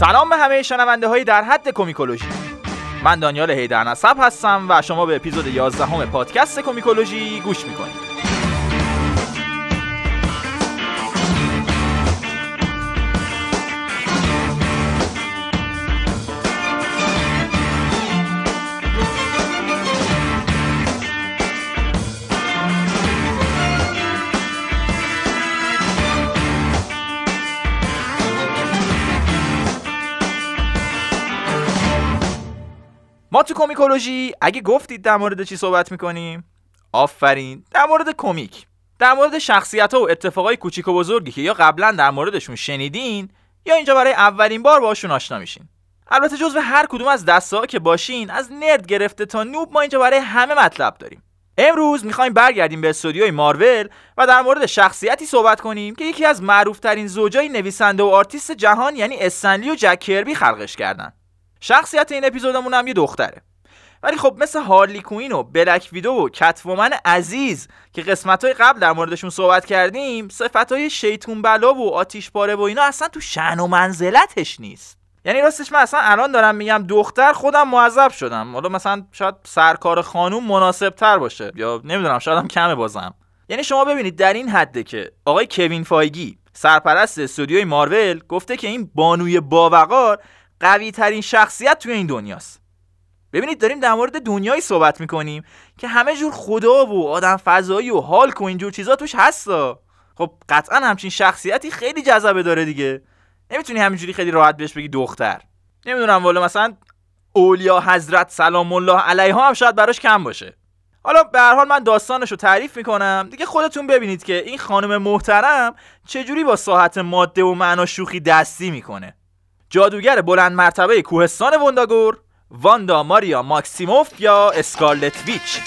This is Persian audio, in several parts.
سلام به همه شنونده های در حد کومیکولوژی. من دانیال هیدر هستم و شما به اپیزود 11 همه پادکست کومیکولوژی گوش می‌کنید. تو کومیکولوژی اگه گفتید در مورد چی صحبت می‌کنیم؟ آفرین. در مورد کمیک. در مورد شخصیت ها و اتفاقای کوچیک و بزرگی که یا قبلا در موردشون شنیدین یا اینجا برای اولین بار باشون آشنا میشین. البته جزو هر کدوم از دسته که باشین از nerd گرفته تا noob ما اینجا برای همه مطلب داریم. امروز می‌خوایم برگردیم به استودیوی مارول و در مورد شخصیتی صحبت کنیم که یکی از معروفترین زوجای نویسنده و آرتیست جهان یعنی استن لی و جک کربی خلقش کردن. شخصیت این اپیزودمون هم یه دختره. ولی خب مثل هارلی کوین و بلک ویدو و کتومن عزیز که قسمت های قبل در موردشون صحبت کردیم صفت های شیطون بلا و آتیش پاره و اینا اصلا تو شن و منزلتش نیست. یعنی راستش من اصلا الان دارم میگم دختر خودم معذب شدم. حالا مثلا شاید سرکار خانوم مناسب تر باشه یا نمی‌دونم شاید هم کمه بازم. یعنی شما ببینید در این حده که آقای کوین فایگی سرپرست استودیوی مارول گفته که این بانوی باوقار قوی ترین شخصیت توی این دنیاست. ببینید داریم در مورد دنیایی صحبت می‌کنیم که همه جور خدا و آدم فضایی و حال و اینجور چیزا توش هستا. خب قطعا همچین شخصیتی خیلی جذبه داره دیگه. نمی‌تونی همینجوری خیلی راحت بهش بگی دختر. نمی‌دونم والا مثلا اولیا حضرت سلام الله علیها هم شاید براش کم باشه. حالا به هر حال من داستانش رو تعریف می‌کنم. دیگه خودتون ببینید که این خانم محترم چجوری با ساحت ماده و معنا شوخی دستی می‌کنه. جادوگر بلند مرتبه کوهستان ونداگور واندا ماریا ماکسیموف یا اسکارلت ویچ.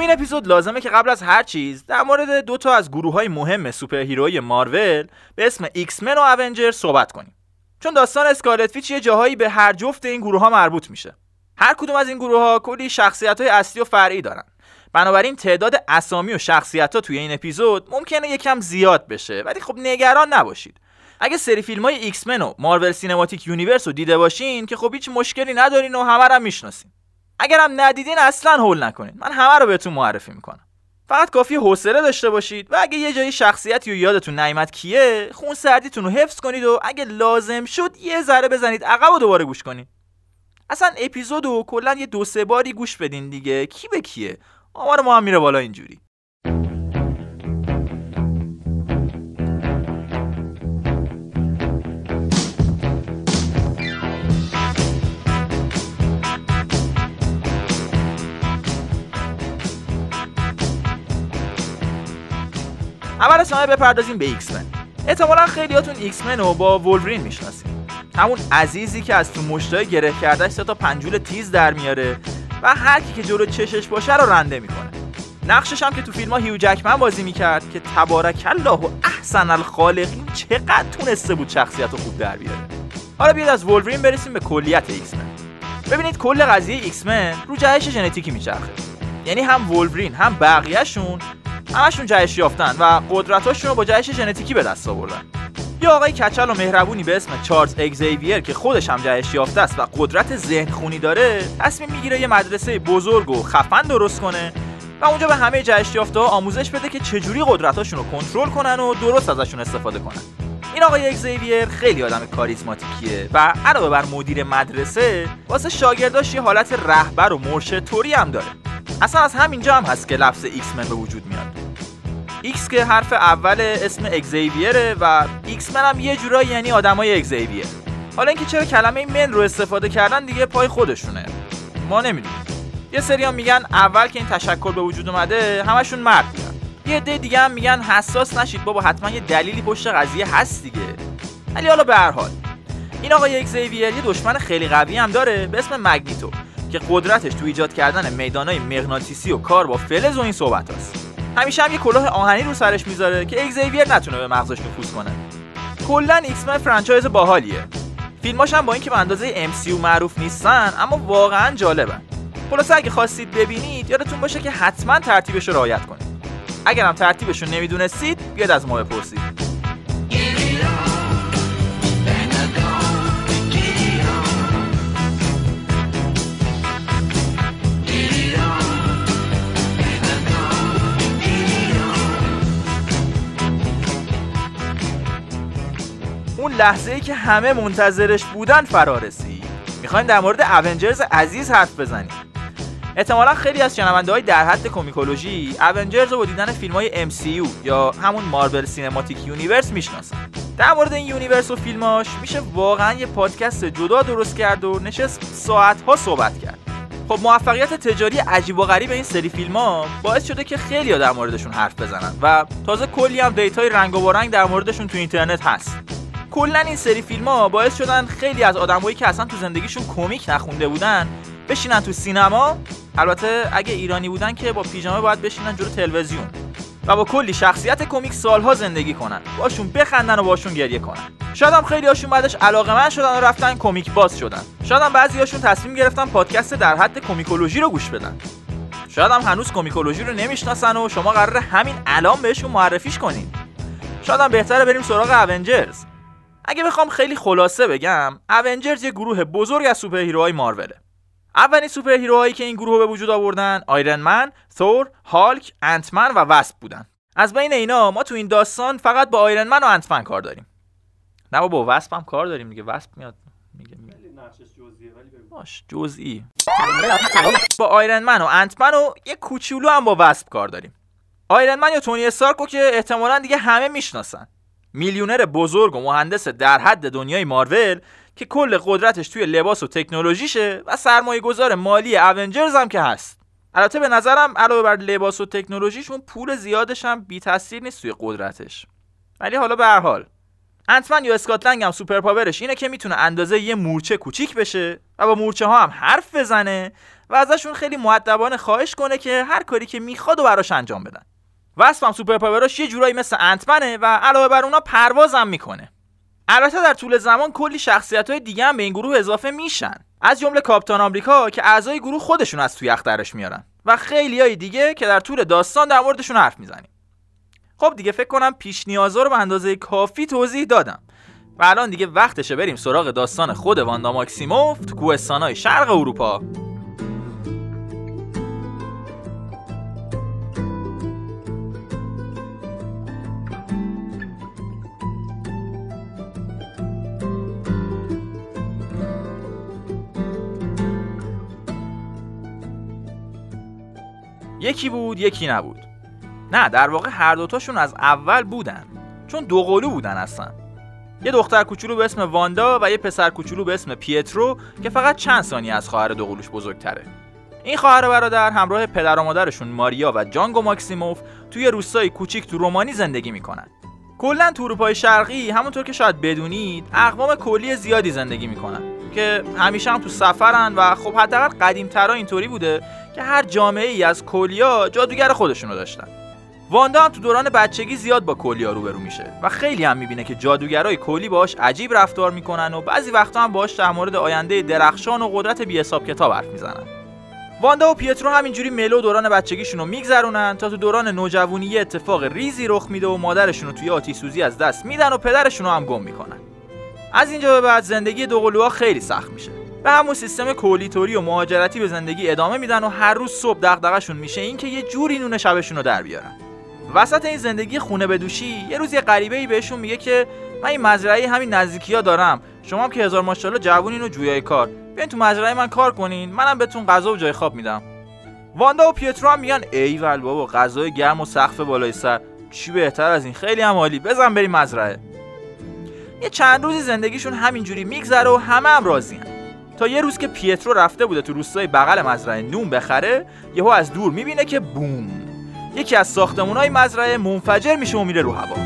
این اپیزود لازمه که قبل از هر چیز در مورد دو تا از گروه های مهم سوپر هیروی مارول به اسم X-Men و Avengers صحبت کنیم. چون داستان اسکارلت ویچ یه جاهایی به هر جفت این گروه ها مربوط میشه. هر کدوم از این گروه ها کلی شخصیت های اصلی و فرعی دارن. بنابراین تعداد اسامی و شخصیت ها توی این اپیزود ممکنه یکم زیاد بشه ولی خب نگران نباشید. اگه سری فیلم های X-Men و Marvel Cinematic Universe رو دیده باشین که خب هیچ مشکلی ندارین و همه رو می‌شناسین. اگرم ندیدین اصلا هول نکنین. من همه رو بهتون معرفی می‌کنم. فقط کافی حوصله داشته باشید و اگه یه جایی شخصیتی و یادتون نیامد کیه خون سردیتون رو حفظ کنید و اگه لازم شد یه ذره بزنید عقب و دوباره گوش کنید. اصلا اپیزود و کلا یه دو سه باری گوش بدین دیگه. کی به کیه؟ آمار ما هم میره بالا اینجوری. اول از همه بپردازیم به X-Men. احتمالا خیلیاتون X-Men با ولورین می‌شناسید. همون عزیزی که از تو مشتای گره کردش تا پنجول تیز در میاره و هر کی که جلو چشش باشه رو رنده می‌کنه. نقشش هم که تو فیلم ها هیو جکمن بازی می‌کرد که تبارک الله و احسن الخالقین چقدر تونسته بود شخصیت رو خوب در بیاره. حالا بیاید از ولورین برسیم به کلیت X-Men. ببینید کل قضیه X-Men رو جهش ژنتیکی میچرخه. یعنی هم ولورین هم بقیهشون همشون جهش یافتن و قدرتاشون رو با جهش ژنتیکی به دست آوردن. یا آقای کچل و مهربونی به اسم چارلز اگزیویر که خودش هم جهش یافته است و قدرت ذهن خونی داره تصمیم می‌گیره یه مدرسه بزرگ و خفن درست کنه و اونجا به همه جهش یافته آموزش بده که چجوری قدرتاشون رو کنترل کنن و درست ازشون استفاده کنن. این آقای اگزیویر خیلی آدم کاریزماتیکیه و علاوه بر مدیر مدرسه واسه شاگرداش یه حالت رهبر و مرشد طوری هم داره. اصلا از همینجا هم هست که لفظ X-Men به وجود میاد. X که حرف اول اسم اگزیویره و X-Men هم یه جورایی یعنی آدمای اگزیویر حالا اینکه چرا کلمه men رو استفاده کردن دیگه پای خودشونه. ما نمی‌دونیم. یه سری هم میگن اول که این تشکل به وجود اومده همشون مرد بودن یه عده دیگه هم میگن حساس نشید بابا حتما یه دلیلی پشت قضیه هست دیگه. ولی حالا به هر حال. این آقای اگزیویر یه دشمن خیلی قوی هم داره به اسم مگنیتو که قدرتش تو ایجاد کردن میدانای مغناطیسی و کار با فلز و این صحبتاست. همیشه هم یه کلاه آهنی رو سرش می‌ذاره که اگزیویر نتونه به مغزش نفوذ کنه. کلا X-Men franchise باحالیه. فیلماش هم با اینکه به اندازه MCU معروف نیستن اما واقعا جالبن. خلاصه اگه خواستید ببینید یادتون باشه که حتما ترتیبش رو رعایت کنید. اگرم ترتیبش رو نمی‌دونستید بیاید از ما بپرسید. اون لحظه ای که همه منتظرش بودن فرا رسید می‌خوایم در مورد Avengers عزیز حرف بزنیم. احتمالا خیلی از شنونده های در حد کمیکولوژی Avengers رو با دیدن فیلم های MCU یا همون Marvel Cinematic Universe می‌شناسن. در مورد این universe و فیلماش میشه واقعا یه پادکست جدا درست کرد و نشست ساعت ها صحبت کرد. خب موفقیت تجاری عجیب و غریب این سری فیلم ها باعث شده که خیلی ها در موردشون حرف بزنن و تازه کلی هم data ی رنگ و وارنگ در موردشون تو اینترنت هست. کلا این سری فیلم ها باعث شدن خیلی از آدمایی که اصلا تو زندگیشون کمیک نخونده بودن بشینن تو سینما. البته اگه ایرانی بودن که با پیژامه باید بشینن جلو تلویزیون و با کلی شخصیت کمیک سالها زندگی کنن. باشون بخندن و باشون گریه کنن. شاید هم خیلی هاشون بعدش علاقه من شدن و رفتن کمیک باز شدن. شاید هم بعضی هاشون تصمیم گرفتن پادکست در حد کمیکولوژی رو گوش بدن. شاید هم هنوز کمیکولوژی رو نمی‌شناسن و شما قرار همین الان بهشون معرفیش کنین. شاید هم بهتره بریم سراغ Avengers اگه بخوام خیلی خلاصه بگم Avengers یه گروه بزرگ از superhero های ماروله. اولین superhero هایی که این گروه به وجود آوردن Iron Man، ثور، هالک، Ant-Man و وسپ بودن. از بین اینا ما تو این داستان فقط با Iron Man و Ant-Man کار داریم. نه با وسپ هم کار داریم دیگه. وسپ میاد میگه باش جزئی. با Iron Man و Ant-Man و یه کوچولو هم با وسپ کار داریم. آیرن من یا تونی استارکو که احتمالا دیگه همه می‌شناسن. میلیونر بزرگ و مهندس در حد دنیای مارول که کل قدرتش توی لباس و تکنولوژیشه و سرمایه گذار مالی اونجرز هم که هست. البته به نظرم علاوه بر لباس و تکنولوژیشون پول زیادش هم بی تاثیر نیست توی قدرتش. ولی حالا به هر حال انتمن یا اسکاتلنگ هم سوپر پاورش اینه که می‌تونه اندازه یه مورچه کوچیک بشه و با مورچه ها هم حرف بزنه و ازشون خیلی معدبانه خواهش کنه که هر کاری که می‌خواد و براش انجام بدن. واسه هم سوپر پاوراش یه جورایی مثل انتمنه و علاوه بر اونا پروازم می‌کنه. البته در طول زمان کلی شخصیت های دیگه هم به این گروه اضافه میشن. از جمله کاپتان آمریکا که اعضای گروه خودشون از توی اخترش میارن و خیلی های دیگه که در طول داستان در موردشون حرف می‌زنیم. خب دیگه فکر کنم پیش نیازا رو به اندازه کافی توضیح دادم. و الان دیگه وقتشه بریم سراغ داستان خود واندا ماکسیموف تو کوهستانهای شرق اروپا. یکی بود یکی نبود. نه در واقع هر دوتاشون از اول بودن چون دو قلو بودن اصلا. یه دختر کوچولو به اسم واندا و یه پسر کوچولو به اسم پیترو که فقط چند ثانیه از خواهر دوقلوش بزرگتره. این خواهر و برادر همراه پدر و مادرشون ماریا و جانگو ماکسیموف توی روستای کوچیک تو رومانی زندگی می‌کنن. کلا تو اروپای شرقی همونطور که شاید بدونید اقوام کلی زیادی زندگی می‌کنن. که همیشه هم تو سفرن و خب حداقل قدیمترا اینطوری بوده که هر جامعه ای از کلیا جادوگر خودشونو داشتن. واندا هم تو دوران بچگی زیاد با کلیا روبرو میشه و خیلی هم می‌بینه که جادوگرای کلی باش عجیب رفتار می‌کنن و بعضی وقتا هم باش در مورد آینده درخشان و قدرت بی حساب کتاب حرف می‌زنن. واندا و پیترو همینجوری ملو دوران بچگیشون رو میگذرونن تا تو دوران نوجوانی اتفاق ریزی رخ میده و مادرشون رو توی آتیش سوزی از دست میدن و پدرشون رو هم گم می‌کنن. از اینجا به بعد زندگی دوقلوها خیلی سخت میشه. به همون سیستم کولیتوری و مهاجرتی به زندگی ادامه میدن و هر روز صبح دغدغه‌شون میشه اینکه یه جوری نون شبشون رو در بیارن. وسط این زندگی خونه بدوشی یه روز یه غریبه ای بهشون میگه که من این مزرعه همین نزدیکی ها دارم. شما که هزار ماشاءالله جوونین و جویای کار. بیاین تو مزرعه من کار کنین. منم بهتون غذا و جای خواب میدم. واندا و پیترو هم میگن ایول بابا غذای گرم و سقف بالای سر. چی بهتر از این؟ خیلی هم عالی. بزن بریم مزرعه. یه چند روزی زندگیشون همینجوری میگذره و همه هم راضیان تا یه روز که پیترو رفته بوده تو روستای بغل مزرعه نون بخره یهو از دور می‌بینه که بوم. یکی از ساختمونای مزرعه منفجر میشه و میره رو هوا.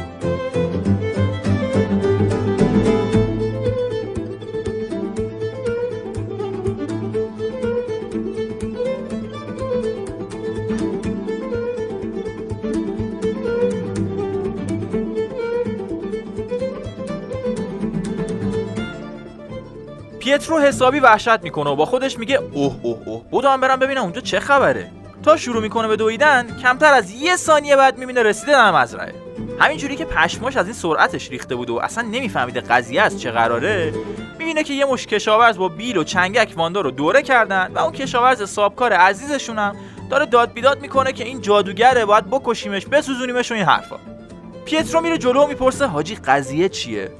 پیترو حسابی وحشت می‌کنه و با خودش میگه اوه اوه اوه. بودم برم ببینم اونجا چه خبره. تا شروع می‌کنه به دویدن کمتر از یه ثانیه بعد می‌بینه رسیده در مزرعه. همینجوری که پشماش از این سرعتش ریخته بود و اصلا نمیفهمیده قضیه از چه قراره می‌بینه که یه مش کشاورز با بیل و چنگک واندا رو دوره کردن و اون کشاورز سابکار عزیزشونم داره داد بیداد می‌کنه که این جادوگره باید بکشیمش بسوزونیمش و این حرفا. پیترو میره جلو و می‌پرسه حاجی قضیه چیه؟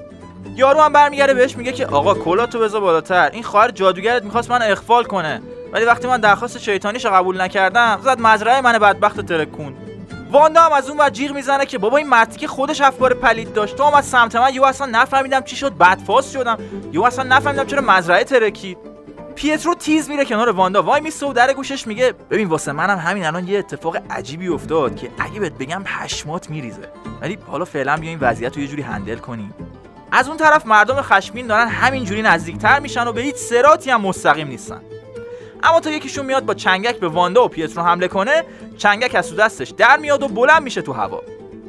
یارو هم برمیگرده بهش میگه که آقا کلاتو بذار بالاتر. این خواهر جادوگرت می‌خواست من اخفال کنه. ولی وقتی من درخواست شیطانیش قبول نکردم زد مزرعه من بدبخت ترکون. واندا هم از اون و جیغ می‌زنه که بابا این مردی که خودش افکار پلید داشت. تو از سمت من یو اصلا نفهمیدم چی شد بدفاس شدم. یو اصلا نفهمیدم چرا مزرعه ترکید پیترو تیز میره کنار واندا. وای میسه و در گوشش میگه ببین واسه منم همین الان یه اتفاق عجیبی افتاد که اگه بهت بگم پشمات میریزه. ولی حالا فعلا بیا این وضعیت رو یه جوری هندل کنیم از اون طرف مردم خشمین دارن همینجوری نزدیکتر میشن و به هیچ سراتی هم مستقیم نیستن. اما تا یکیشون میاد با چنگک به واندا و پیترو حمله کنه چنگک از تو دستش در میاد و بلند میشه تو هوا.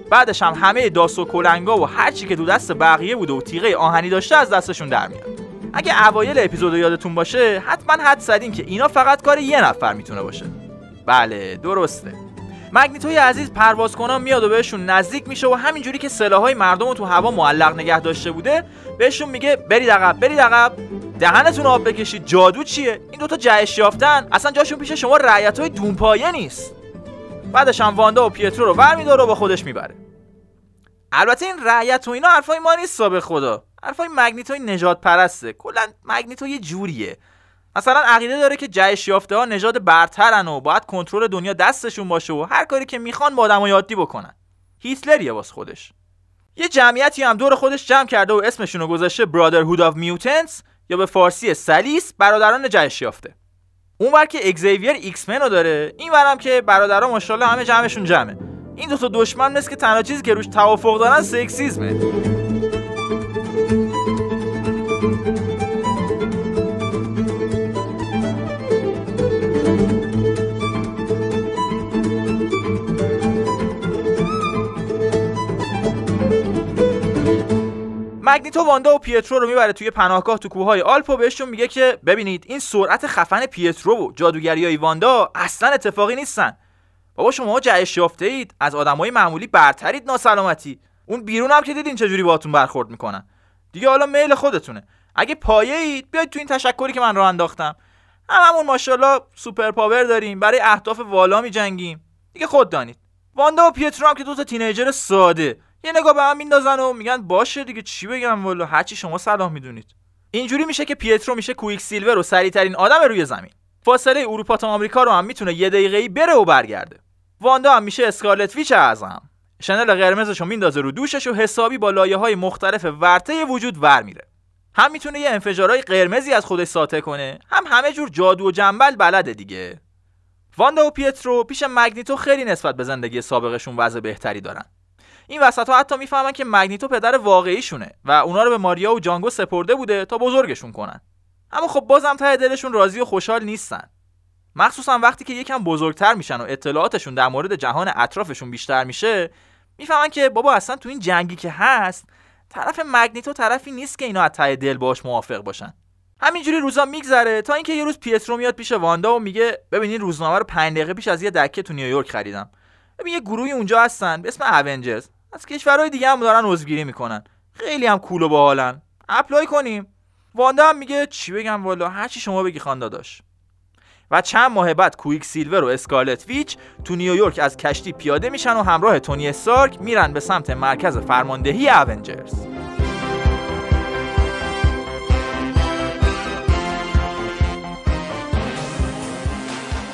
بعدش هم همه داس و کلنگا و هر چی که تو دست بقیه بوده و تیغه آهنی داشته از دستشون در میاد. اگه اوایل اپیزود یادتون باشه حتما حد زدین که اینا فقط کار یه نفر می‌تونه باشه. بله درسته. مگنیتوی عزیز پرواز کنان میاد و بهشون نزدیک میشه و همینجوری که سلاحهای مردم رو تو هوا معلق نگه داشته بوده بهشون میگه برید عقب برید عقب. دهنتون آب بکشید جادو چیه؟ این دوتا جهش یافتن. اصلا جاشون پیش شما رعیت های دونپایه نیست. بعدش هم واندا و پیترو رو برمیداره و با خودش می‌بره. البته این رعیت و اینا حرفای ما نیست به خدا. حرفای مگنیتوی نجات پرسته کلا مگنیتو یه جوریه. مثلا عقیده داره که جهش یافته ها نژاد برترن و باید کنترل دنیا دستشون باشه و هر کاری که می‌خوان با آدمای عادی بکنن. هیتلریه واس خودش. یه جمعیتی هم دور خودش جمع کرده و اسمشون رو گذاشته Brotherhood of Mutants یا به فارسی سلیس برادران جهش یافته. اون که اگزیویر ایکس رو داره این ورم که برادران ماشاءالله همه جمعشون جمعه. این دو تا دشمن مثل که تنها چیزی که روش توافق دارن sexism ه. مگنیتو واندا و پیترو رو می‌بره توی پناهگاه تو کوههای آلپ بهشون میگه که ببینید این سرعت خفن پیترو و جادوگری های واندا اصلا اتفاقی نیستن. بابا شما جهش یافته اید از آدمای معمولی برترید ناسلامتی. اون بیرون هم که دیدین چجوری باهاتون برخورد می‌کنن. دیگه حالا میل خودتونه. اگه پایه اید بیاید تو این لشکری که من راه انداختم. هممون ماشاءالله superpower داریم برای اهداف والا میجنگیم. دیگه خود دانید. واندا و پیترو هم که دو تا teenager ساده. یه نگاه به هم میندازن و میگن باشه دیگه چی بگم؟ والا هرچی شما صلاح می‌دونید. اینجوری میشه که پیترو میشه Quicksilver و سریع ترین آدم روی زمین. فاصله اروپا تا آمریکا رو هم می‌تونه یه دقیقه بره و برگرده. واندا هم میشه Scarlet Witch اعظم. شنل قرمزش رو میندازه رو دوشش و حسابی با لایه های مختلف ورطه وجود ور میره. هم می‌تونه یه انفجارهای قرمزی از خودش ساطع کنه هم همه جور جادو و جنبل بلده دیگه. واندا و پیترو پیش مگنیتو خیلی نسبت به زندگی سابقشون وضع بهتری دارن. این وسط ها حتی می‌فهمن که مگنیتو پدر واقعیشونه و اونا رو به ماریا و جانگو سپرده بوده تا بزرگشون کنن. اما خب بازم ته دلشون راضی و خوشحال نیستن. مخصوصا وقتی که یکم بزرگتر میشن و اطلاعاتشون در مورد جهان اطرافشون بیشتر میشه می‌فهمن که بابا اصلا تو این جنگی که هست طرف مگنیتو طرفی نیست که اینا از ته دل باش موافق باشن. همینجوری روزا میگذره تا اینکه یه روز پیترو میاد پیش واندا و میگه ببین این روزنامه رو 5 دقیقه پیش از یه دکه تو نیویورک خریدم. ببین یه گروهی اونجا هستن به اسم Avengers از کشورهای دیگه هم دارن عضوگیری می‌کنن. خیلی هم cool و باحالن. apply کنیم. واندا هم میگه چی بگم والا؟ هر چی شما بگی خان داداش. و چند ماه بعد Quicksilver و Scarlet Witch تو نیویورک از کشتی پیاده میشن و همراه تونی استارک میرن به سمت مرکز فرماندهی Avengers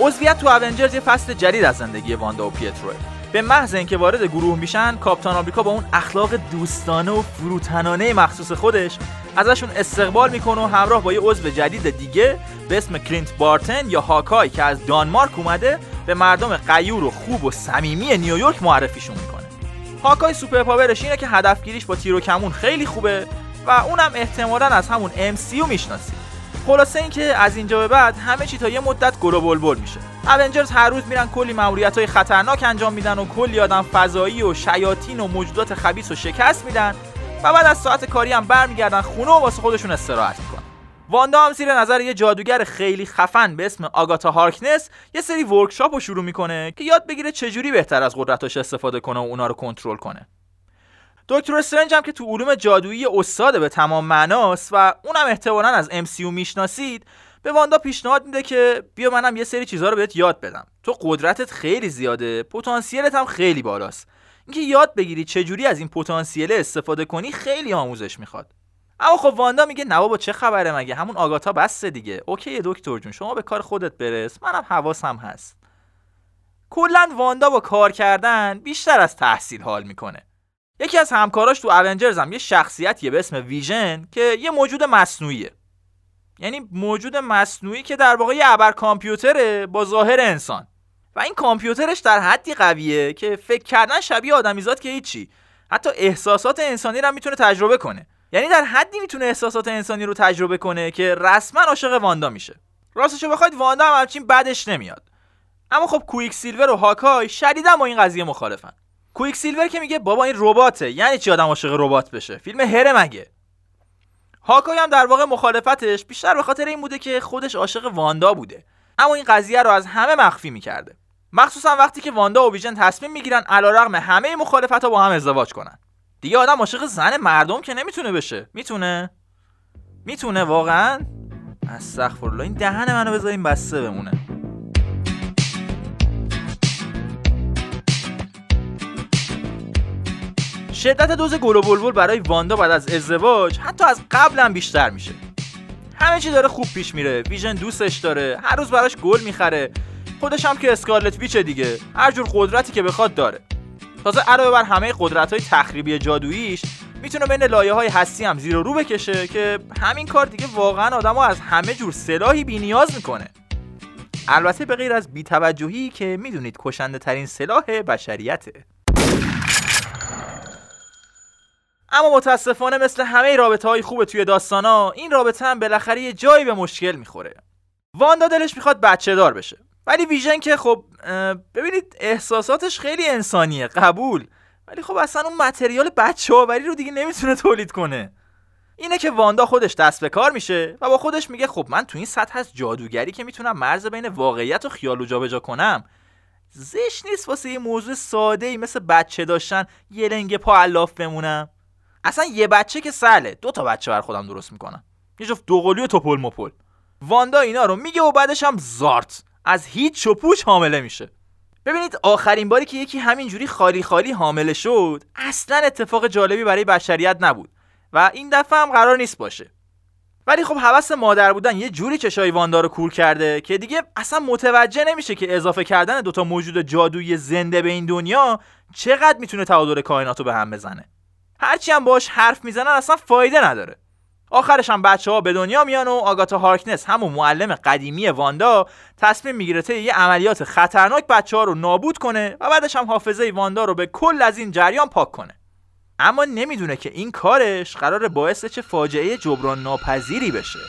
عضویت تو Avengers یه فصل جدید از زندگی واندا و پیتروه به محض اینکه وارد گروه میشن کاپتان آمریکا با اون اخلاق دوستانه و فروتنانه مخصوص خودش ازشون استقبال می‌کنه و همراه با یه عضو جدید دیگه به اسم کلینت بارتن یا Hawkeye که از دانمارک اومده به مردم غیور و خوب و صمیمی نیویورک معرفیشون می‌کنه. Hawkeye superpower ش اینه که هدفگیریش با تیر و کمون خیلی خوبه و اونم احتمالا از همون MCU می‌شناسی خلاصه اینکه از اینجا به بعد همه چی تا یه مدت گرو بلبل میشه. اونجرز هر روز میرن کلی ماموریت های خطرناک انجام میدن و کلی آدم فضایی و شیاطین و موجودات خبیث و شکست میدن و بعد از ساعت کاری هم برمیگردن خونه و واسه خودشون استراحت می‌کنن. واندا هم زیر نظر یه جادوگر خیلی خفن به اسم آگاتا هارکنس یه سری ورکشاپ رو شروع می‌کنه که یاد بگیره چجوری بهتر از قدرتاش استفاده کنه و اونا رو کنترل کنه. دکتر استرنج هم که تو علوم جادویی استاده به تمام معناست و اونم احتمالا از MCU می‌شناسید به واندا پیشنهاد میده که بیا منم یه سری چیزها رو بهت یاد بدم. تو قدرتت خیلی زیاده پتانسیلت هم خیلی بالاست. اینکه یاد بگیری چجوری از این پتانسیل استفاده کنی خیلی آموزش می‌خواد. اما خب واندا میگه نه بابا چه خبره مگه؟ همون آگاتا بسته دیگه. اوکی دکتر جون شما به کار خودت برس. منم حواسم هست. کلا واندا با کار کردن بیشتر از تحصیل حال می‌کنه. یکی از همکاراش تو اونجرز هم یه شخصیتیه به اسم ویژن که یه موجود مصنوعیه. یعنی موجود مصنوعی که در واقع یه ابر کامپیوتره با ظاهر انسان. و این کامپیوترش در حدی قویه که فکر کردن شبیه آدمیزاد که هیچی. حتی احساسات انسانی رو می‌تونه تجربه کنه. یعنی در حدی می‌تونه احساسات انسانی رو تجربه کنه که رسما عاشق واندا میشه. راستشو بخواید واندا هم همچین بدش نمیاد. اما خب کویک سیلور و هاکای شدیدا با این قضیه مخالفن. کویک سیلور که میگه بابا این رباته. یعنی چی آدم عاشق ربات بشه؟ فیلم هره مگه؟ هاکای هم در واقع مخالفتش بیشتر به خاطر این بوده که خودش عاشق واندا بوده. اما این قضیه رو از همه مخفی می‌کرده. مخصوصا وقتی که واندا و ویژن تصمیم می‌گیرن علیرغم همه مخالفت ها با هم ازدواج کنن. دیگه آدم عاشق زن مردم که نمی‌تونه بشه. می‌تونه؟ می‌تونه واقعا؟ استغفرالله این دهن منو بذاریم بسته بمونه. شدت دوز گل و بلبل برای واندا بعد از ازدواج حتی از قبل هم بیشتر میشه. همه چی داره خوب پیش میره ویژن دوستش داره هر روز براش گل می‌خره. خودش هم که اسکارلت ویچه دیگه هر جور قدرتی که بخواد داره. تازه علاوه بر همه قدرت های تخریبی جادوییش می‌تونه بین لایه های هستی هم زیر و رو بکشه که همین کار دیگه واقعا آدم از همه جور سلاحی بینیاز می‌کنه. البته به غیر از بیتوجهی که می‌دونید کشنده ترین سلاح بشریته. اما متاسفانه مثل همه رابطه های خوب توی داستانا این رابطه هم بالاخره یه جایی به مشکل می‌خوره. واندا دلش می‌خواد بچه دار بشه. ولی ویژن که خب ببینید احساساتش خیلی انسانیه قبول. ولی خب اصلا اون متریال بچه آوری رو دیگه نمی‌تونه تولید کنه. اینه که واندا خودش دست به کار میشه و با خودش میگه خب من تو این سطح از جادوگری که می‌تونم مرز بین واقعیت و خیال و جابجا کنم. زش نیست واسه یه موضوع ساده ای مثل بچه داشتن یه لنگ پا علاف بمونم. اصلا یه بچه که سله دو تا بچه بر خودم درست می‌کنم. یه جفت دوقلوی توپل مپل. واندا اینا رو میگه و بعدش هم زارت. از هیچ چپوش حامله میشه. ببینید آخرین باری که یکی همینجوری خالی خالی حامله شد اصلا اتفاق جالبی برای بشریت نبود و این دفعه هم قرار نیست باشه. ولی خب حوس مادر بودن یه جوری چشای واندا رو کور کرده که دیگه اصلا متوجه نمیشه که اضافه کردن دوتا موجود جادویی زنده به این دنیا چقدر می‌تونه تعادل کائنات رو به هم بزنه. هرچی هم باش حرف می‌زنن اصلا فایده نداره. آخرش هم بچه ها به دنیا میان و آگاتا هارکنس همون معلم قدیمی واندا تصمیم می‌گیره طی یه عملیات خطرناک بچه ها رو نابود کنه و بعدش هم حافظه واندا رو به کل از این جریان پاک کنه. اما نمی‌دونه که این کارش قرار باعث چه فاجعه جبران ناپذیری بشه.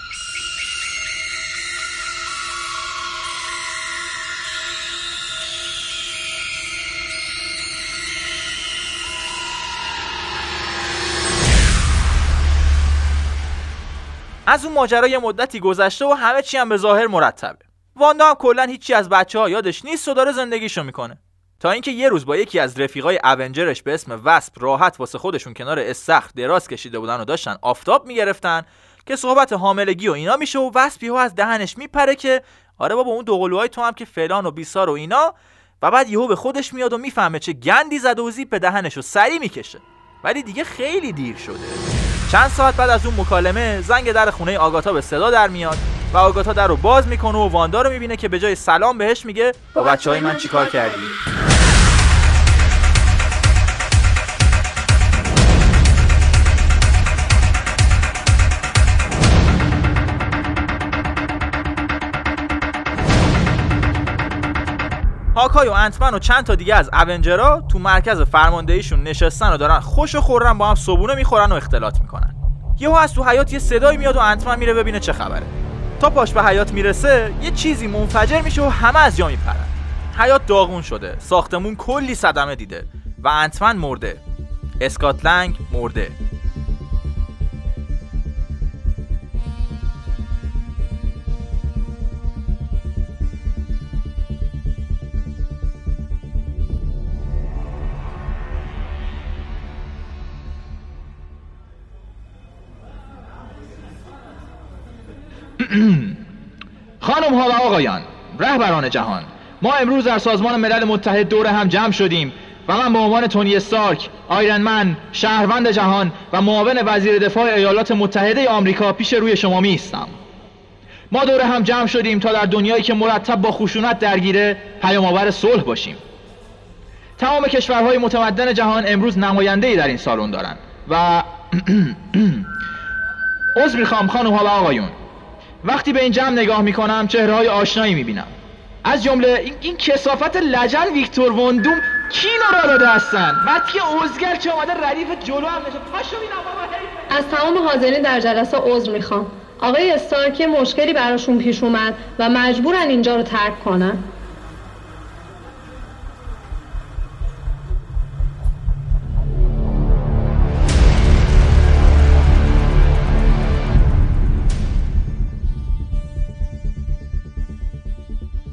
از اون ماجرا یه مدتی گذشته و همه چی هم به ظاهر مرتبه. واندا هم کلا هیچی از بچه ها یادش نیست و داره زندگیشو می‌کنه. تا اینکه یه روز با یکی از رفیقای اونجرش به اسم وسپ راحت واسه خودشون کنار استخر دراز کشیده بودن و داشتن آفتاب می‌گرفتن که صحبت حاملگی و اینا میشه و وسپی ها از دهنش میپره که آره بابا اون دوقلوهای تو هم که فلان و بیسار و اینا. و بعد یهو به خودش میاد و می‌فهمه چه گندی زده و زیپ به دهنش و سری می‌کشه. ولی دیگه خیلی دیر شده. چند ساعت بعد از اون مکالمه زنگ در خونه آگاتا به صدا در میاد و آگاتا در رو باز می‌کنه و واندا رو می‌بینه که به جای سلام بهش میگه با بچه های من چیکار کردی؟ هاکای و انتمن و چند تا دیگه از اونجرا تو مرکز فرماندهیشون نشستن و دارن خوش و خورن با هم صبونه می‌خورن و اختلاط می‌کنن. یهو از تو حیات یه صدایی میاد و انتمن میره ببینه چه خبره. تا پاش به حیات می‌رسه یه چیزی منفجر میشه و همه از جا میپرن. حیات داغون شده ساختمون کلی صدمه دیده و انتمن مرده. اسکاتلنگ مرده. خانم ها و آقایان رهبران جهان ما امروز در سازمان ملل متحد دور هم جمع شدیم و من به عنوان تونی استارک آیرنمن شهروند جهان و معاون وزیر دفاع ایالات متحده آمریکا پیش روی شما می ما دور هم جمع شدیم تا در دنیایی که مرتب با خشونت درگیره پیامآور صلح باشیم. تمام کشورهای متمدن جهان امروز نماینده ای در این سالن دارند و عذر می‌خوام خانم ها و آقایون. وقتی به این جمع نگاه می‌کنم چهره های آشنایی می‌بینم. از جمله این, این کسافت لجن ویکتور وندوم کی را داده هستن. متی اوزگر چه اومده ردیف جلو هم پاشو از تمام حاضرین در جلسه عذر می‌خوام. آقای استارک مشکلی براشون پیش اومد و مجبورن اینجا رو ترک کنن.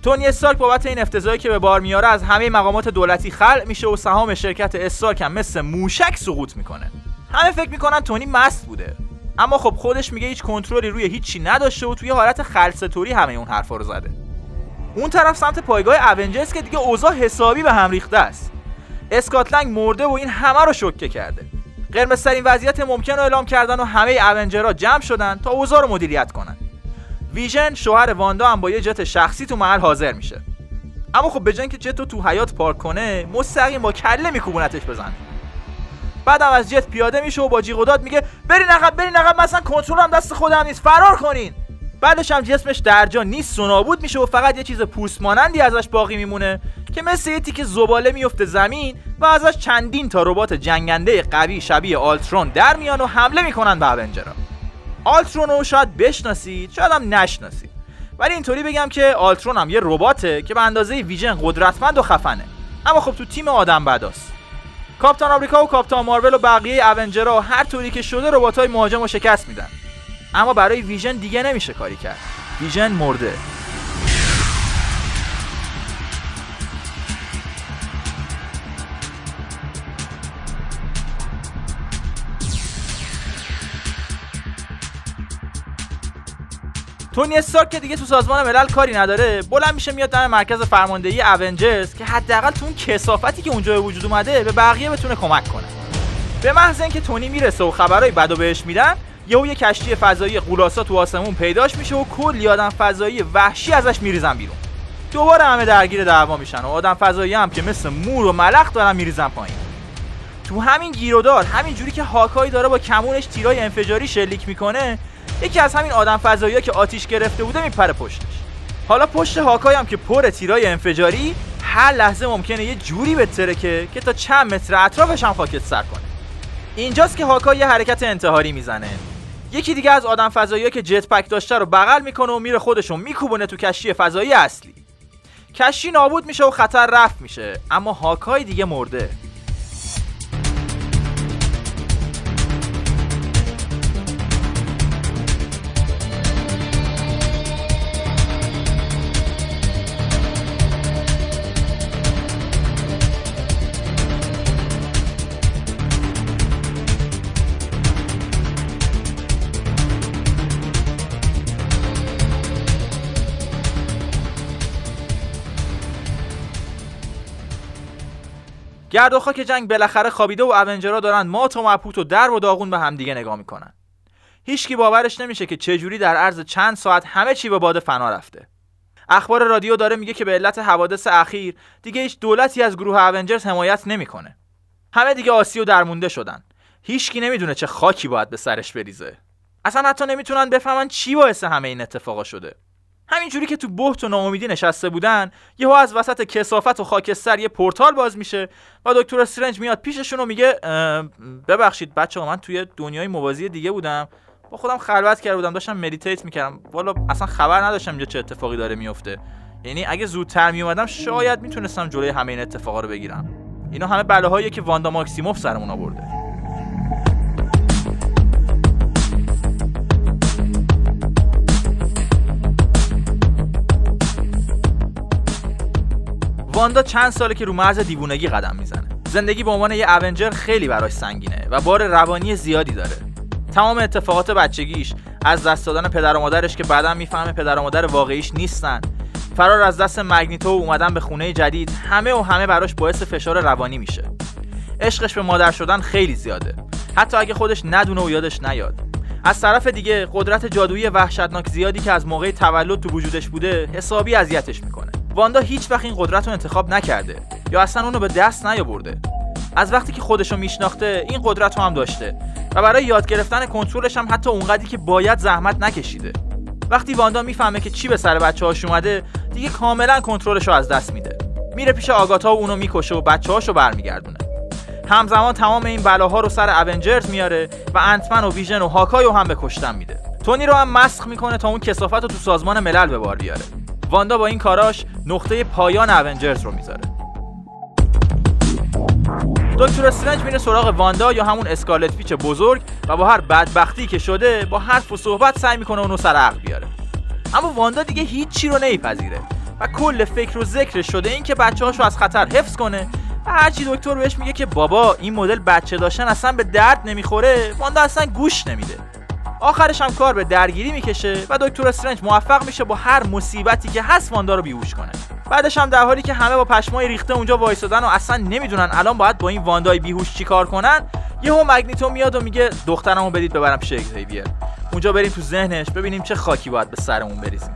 تونی استارک بابت این افتضاحی که به بار میاره از همه مقامات دولتی خلع میشه و سهام شرکت استارک هم مثل موشک سقوط می‌کنه. همه فکر می‌کنن تونی مست بوده. اما خب خودش میگه هیچ کنترلی روی هیچی نداشته و توی حالت خلصتوری همه اون حرفا رو زده. اون طرف سمت پایگاه اونجرز که دیگه اوضاع حسابی به هم ریخته است. اسکاتلنگ مرده و این همه رو شوکه کرده. قرمزترین وضعیت ممکن رو اعلام کردن و همه اونجرها جمع شدن تا اوضاع رو مدیریت کنن. ویژن شوهر واندا هم با یه جت شخصی تو محل حاضر میشه. اما خب به که جت رو تو حیات پارک کنه مستقیم با کله میکوبونتش بزن. بعدم از جت پیاده میشه و با جیغ میگه برین عقب برین عقب مثلا کنترل هم دست خودم نیست فرار کنین. بعدش هم جسمش در جا نیست و نابود میشه و فقط یه چیز پوست مانندی ازش باقی میمونه که مثل یه تیکه زباله میفته زمین و ازش چندین تا ربات جنگنده قوی شبیه آلترون در میان و حمله می‌کنن به اونجرا آلترون رو شاید بشناسید شاید هم نشناسید. ولی اینطوری بگم که آلترون هم یه رباته که به اندازه ویژن قدرتمند و خفنه. اما خب تو تیم آدم بداست کاپتان آمریکا و کاپتان مارول و بقیه اونجرها هر طوری که شده ربات‌های مهاجم رو شکست میدن. اما برای ویژن دیگه نمیشه کاری کرد. ویژن مرده. تونی استارک که دیگه تو سازمان ملل کاری نداره بلند میشه میاد دم مرکز فرماندهی اونجرز که حداقل تو اون کسافتی که اونجا به وجود اومده به بقیه بتونه کمک کنه. به محض اینکه تونی می‌رسه و خبرای بدو بهش میدن یهو یه کشتی فضایی قولاسا تو آسمون پیداش میشه و کلی آدم فضایی وحشی ازش میریزن بیرون. دوباره همه درگیر دعوا میشن و آدم فضایی هم که مثل مور و ملخ دارن میریزن پایین. تو همین گیرودار همین جوری که هاکایی داره با کمونش تیرای انفجاری شلیک می‌کنه یکی از همین آدم فضایی که آتیش گرفته بوده میپره پشتش. حالا پشت هاکای هم که پر تیرای انفجاری هر لحظه ممکنه یه جوری بترکه که تا چند متر اطرافش هم خاکت سر کنه. اینجاست که هاکای یه حرکت انتحاری می‌زنه. یکی دیگه از آدم فضایی که جت پک داشته رو بغل می‌کنه و میره خودشو میکوبونه تو کشتی فضایی اصلی. کشتی نابود میشه و خطر رفت میشه اما هاکای دیگه مرده. گرد و خاک جنگ بالاخره خوابیده و اونجرا دارن مات و مبهوت و در و داغون به همدیگه نگاه می‌کنن. هیچکی باورش نمیشه که چجوری در عرض چند ساعت همه چی به باد فنا رفته. اخبار رادیو داره میگه که به علت حوادث اخیر دیگه هیچ دولتی از گروه اونجرز حمایت نمی‌کنه. همه دیگه آسی و درمونده شدن. هیچکی نمی‌دونه چه خاکی باید به سرش بریزه. اصلا حتی نمی‌تونن بفهمن چی باعث همه این اتفاقا شده. همینجوری که تو بحت و ناامیدی نشسته بودن یهو از وسط کثافت و خاکستر یه پورتال باز میشه و دکتر استرنج میاد پیششون و میگه ببخشید بچه‌ها من توی دنیای موازی دیگه بودم. با خودم خلوت کرده بودم داشتم meditate می‌کردم. والا اصلا خبر نداشتم اینجا چه اتفاقی داره میفته یعنی اگه زودتر میومدم شاید می‌تونستم جلوی همه این اتفاقا رو بگیرم. اینا همه بلاهایی که واندا ماکسیموف سرمون آورده. واندا چند ساله که رو مرز دیوونگی قدم می‌زنه. زندگی به عنوان یه اونجر خیلی براش سنگینه و بار روانی زیادی داره. تمام اتفاقات بچگیش از دست دادن پدر و مادرش که بعدا می‌فهمه پدر و مادر واقعیش نیستن. فرار از دست مگنیتو و اومدن به خونه جدید همه و همه براش باعث فشار روانی میشه. عشقش به مادر شدن خیلی زیاده. حتی اگه خودش ندونه و یادش نیاد. از طرف دیگه قدرت جادویی وحشتناک زیادی که از موقع تولد تو وجودش بوده حسابی اذیتش می‌کنه. واندا هیچ وقت این قدرت رو انتخاب نکرده. یا اصلا اونو به دست نیاورده. از وقتی که خودش رو میشناخته این قدرت رو هم داشته. و برای یاد گرفتن کنترلش هم حتی اونقدری که باید زحمت نکشیده. وقتی واندا می‌فهمه که چی به سر بچه هاش اومده دیگه کاملا کنترلش رو از دست میده. میره پیش آگاتا و اونو می‌کشه و بچه هاشو برمیگردونه. همزمان تمام این بلاها رو سر اونجرز میاره و انتمن و ویژن و هاکای رو هم به کشتن میده. تونی رو هم مسخ می‌کنه تا اون کسافت رو تو سازمان ملل به بار بیاره. واندا با این کاراش نقطه پایان اونجرز رو می‌ذاره. دکتر استرنج میره سراغ واندا یا همون اسکارلت پیچ بزرگ و با هر بدبختی که شده با حرف و صحبت سعی می‌کنه اونو سر عقل بیاره. اما واندا دیگه هیچی رو نمیپذیره و کل فکر و ذکر شده این که بچه‌هاشو از خطر حفظ کنه و هرچی دکتر بهش میگه که بابا این مدل بچه داشتن اصلا به درد نمی‌خوره واندا اصلا گوش نمیده. آخرش هم کار به درگیری می‌کشه و دکتر استرنج موفق میشه با هر مصیبتی که هست واندا رو بیهوش کنه. بعدش هم در حالی که همه با پشمای ریخته اونجا وایسادن و اصلا نمی‌دونن الان باید با این واندای بیهوش چیکار کنن یهو مگنیتو میاد و میگه دخترمو بدید ببرم پیش اگزیویر اونجا بریم تو ذهنش ببینیم چه خاکی باید به سرمون بریزیم.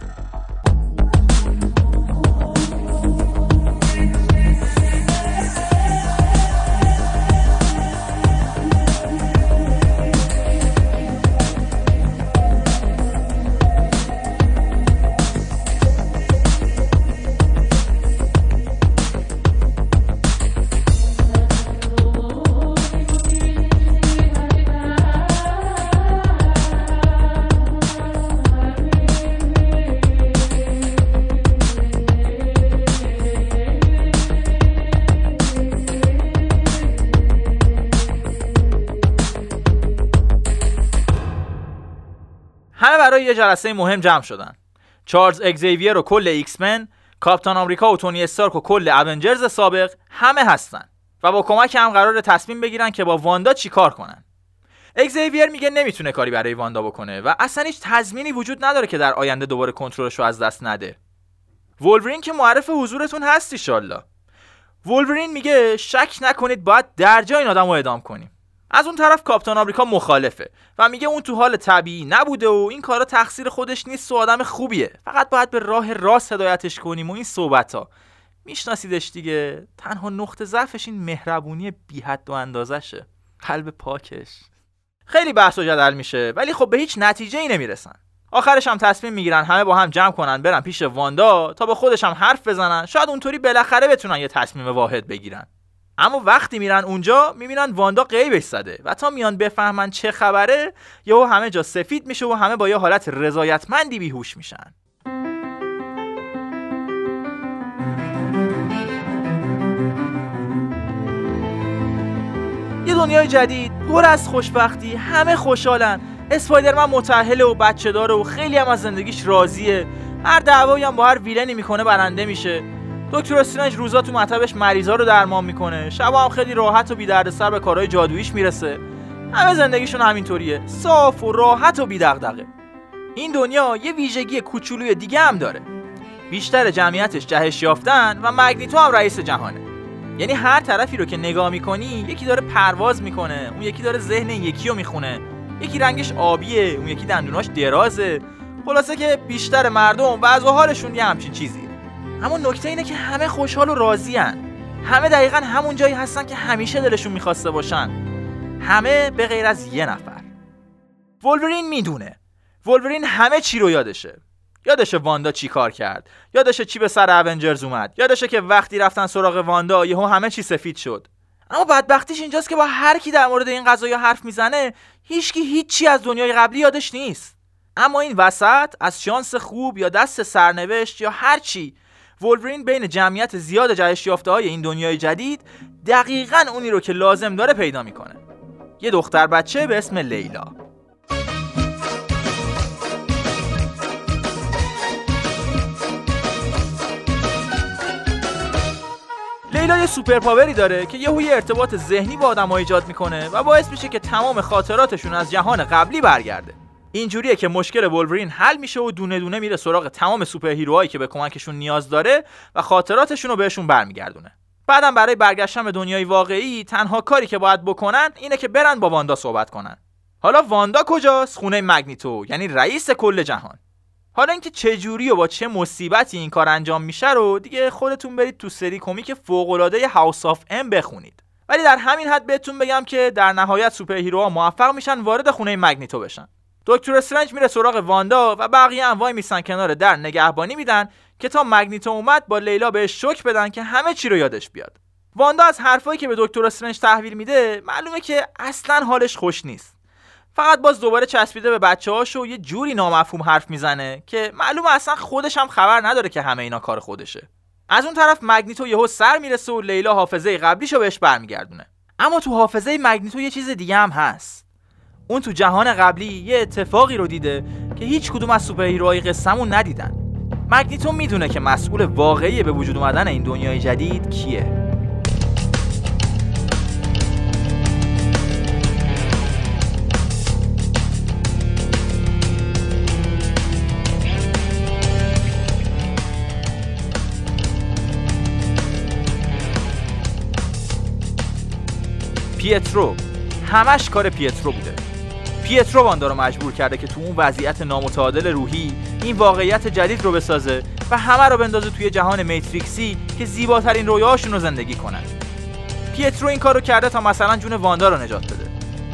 جلسه مهم جمع شدن. چارلز اگزیویر و کل X-Men کاپتان آمریکا و تونی استارک و کل Avengers سابق همه هستن و با کمک هم قراره تصمیم بگیرن که با واندا چیکار کنن. اگزیویر میگه نمی‌تونه کاری برای واندا بکنه و اصلا هیچ تضمینی وجود نداره که در آینده دوباره کنترلش رو از دست نده. ولورین که معرف حضورتون هست ایشالله ولورین میگه شک نکنید باید درجا این آدم رو اعدام کنیم. از اون طرف کاپتان آمریکا مخالفه و میگه اون تو حال طبیعی نبوده و این کارا تقصیر خودش نیست و آدم خوبیه. فقط باید به راه راست هدایتش کنیم و این صحبت ها میشناسیدش دیگه؟ تنها نقطه ضعفش این مهربونی بی حد و اندازشه. قلب پاکش. خیلی بحث و جدل میشه ولی خب به هیچ نتیجه ای نمی‌رسن. آخرش هم تصمیم می‌گیرن همه با هم جمع کنن برن پیش واندا تا با خودش هم حرف بزنن. شاید اونطوری بالاخره بتونن یه تصمیم واحد بگیرن. اما وقتی میرن اونجا می‌بینن واندا قیبش زده و تا میان بفهمن چه خبره یهو همه جا سفید میشه و همه با یه حالت رضایتمندی بیهوش میشن. یه دنیای جدید پر از خوشبختی همه خوشحالن. اسپایدرمن متأهله و بچه داره و خیلی هم از زندگیش راضیه. هر دعوایی هم با هر ویلنی می‌کنه برنده میشه. دکتر استرنج روزا تو مطبش مریضا رو درمان می‌کنه. شب هم خیلی راحت و بی سر به کارهای جادوییش می‌رسه. همه زندگیشون همینطوریه. صاف و راحت و بی دغدغه این دنیا یه ویژگی کوچولوی دیگه هم داره. بیشتر جمعیتش جهش یافتن و مگنیتو هم رئیس جهانه. یعنی هر طرفی رو که نگاه می‌کنی یکی داره پرواز می‌کنه اون یکی داره ذهن یکی رو می‌خونه. یکی رنگش آبیه اون یکی دندوناش درازه. خلاصه که بیشتر مردم وضع حالشون یه همچین چیزی اما نکته اینه که همه خوشحال و راضی همه دقیقا همون جایی هستن که همیشه دلشون می‌خواسته باشن. همه به غیر از یه نفر. ولورین می‌دونه. ولورین همه چی رو یادشه. یادشه واندا چی کار کرد. یادشه چی به سر اونجرز اومد. یادشه که وقتی رفتن سراغ واندا یهو همه چی سفید شد. اما بدبختیش اینجاست که با هر کی در مورد این قضايا حرف می‌زنه هیچکی هیچی از دنیای قبلی یادش نیست. اما این وسط از شانس خوب یا دست سرنوشت یا هر چی ولورین بین جمعیت زیاد جهش یافته های این دنیای جدید دقیقا اونی رو که لازم داره پیدا می‌کنه. یه دختر بچه به اسم لیلا. لیلا یه سوپر پاوری داره که یه ارتباط ذهنی با آدم‌ها ایجاد می‌کنه و باعث میشه که تمام خاطراتشون از جهان قبلی برگرده. اینجوریه که مشکل ولورین حل میشه و دونه دونه میره سراغ تمام superhero هایی که به کمکشون نیاز داره و خاطراتشون رو بهشون برمیگردونه. بعدم برای برگشتن به دنیای واقعی تنها کاری که باید بکنن اینه که برن با واندا صحبت کنن. حالا واندا کجاست؟ خونه مگنیتو یعنی رئیس کل جهان. حالا اینکه چه جوری و با چه مصیبتی این کار انجام میشه رو دیگه خودتون برید تو سری کمیک فوق العاده House of M بخونید. ولی در همین حد بهتون بگم که در نهایت superhero ها موفق میشن وارد خونه مگنیتو بشن. دکتر استرنج میره سراغ واندا و بقیه هم وای میسن کنار در نگهبانی میدن که تا مگنیتو اومد با لیلا بهش شوک بدن که همه چی رو یادش بیاد. واندا از حرفایی که به دکتر استرنج تحویل میده معلومه که اصلا حالش خوش نیست. فقط باز دوباره چسبیده به بچه هاشو یه جوری نامفهوم حرف می‌زنه که معلومه اصلا خودش هم خبر نداره که همه اینا کار خودشه. از اون طرف مگنیتو یهو سر می‌رسه و لیلا حافظه قبلیشو بهش برمیگردونه. اما تو حافظه مگنیتو یه چیز دیگه هم هست. اون تو جهان قبلی یه اتفاقی رو دیده که هیچ کدوم از سوپر هیروهای قصه‌مون ندیدن. مگنیتو می‌دونه که مسئول واقعی به وجود اومدن این دنیای جدید کیه. پیترو. همش کار پیترو بوده. پیترو واندا رو مجبور کرده که تو اون وضعیت نامتعادل روحی این واقعیت جدید رو بسازه و همه رو بندازه توی جهان Matrix ی که زیباترین رویاهاشون رو زندگی کنن. پیترو این کار رو کرده تا مثلا جون واندا رو نجات بده.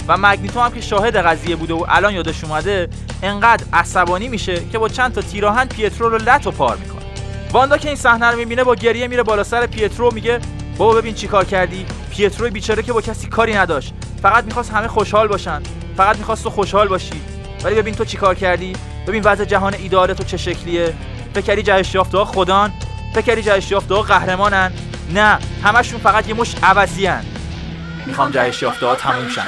و مگنیتو هم که شاهد قضیه بوده و الان یادش اومده انقدر عصبانی میشه که با چند تا تیرآهن پیترو رو لت و پار می‌کنه. واندا که این صحنه رو می‌بینه با گریه میره بالا سر پیترو میگه بابا ببین چیکار کردی؟ پیترو بیچاره که با کسی کاری نداشت. فقط می‌خواست همه خوشحال باشن. فقط می‌خواست تو خوشحال باشی. ولی ببین تو چیکار کردی؟ ببین وضع جهان ایدار تو چه شکلیه؟ فکری جهش یافته ها خدان؟ فکری جهش یافته ها قهرمانن؟ نه همشون فقط یه مش عوضی می‌خوام جهش یافته ها تموم شن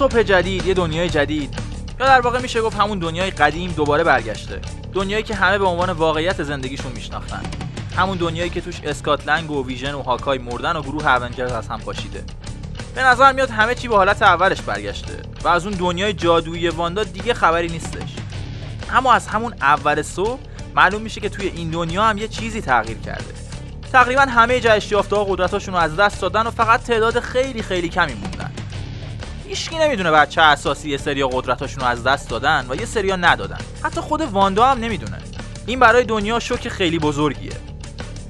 صبح جدید یه دنیای جدید. یا در واقع میشه گفت همون دنیای قدیم دوباره برگشته. دنیایی که همه به عنوان واقعیت زندگیشون میشناختن. همون دنیایی که توش اسکاتلنگ و ویژن و هاکای مردن و گروه اونجرز از هم پاشیده. به نظر میاد همه چی به حالت اولش برگشته و از اون دنیای جادویی واندا دیگه خبری نیستش. اما از همون اول صبح معلوم میشه که توی این دنیا هم یه چیزی تغییر کرده. تقریبا همه جهش یافته ها قدرتاشون رو از دست دادن و فقط تعداد خیلی خیلی کمی موندن. هیچکی نمی‌دونه بعد چه اساسی یه سریا قدرتاشون رو از دست دادن و یه سریا ندادن. حتی خود واندا هم نمی‌دونه. این برای دنیا شوک خیلی بزرگیه.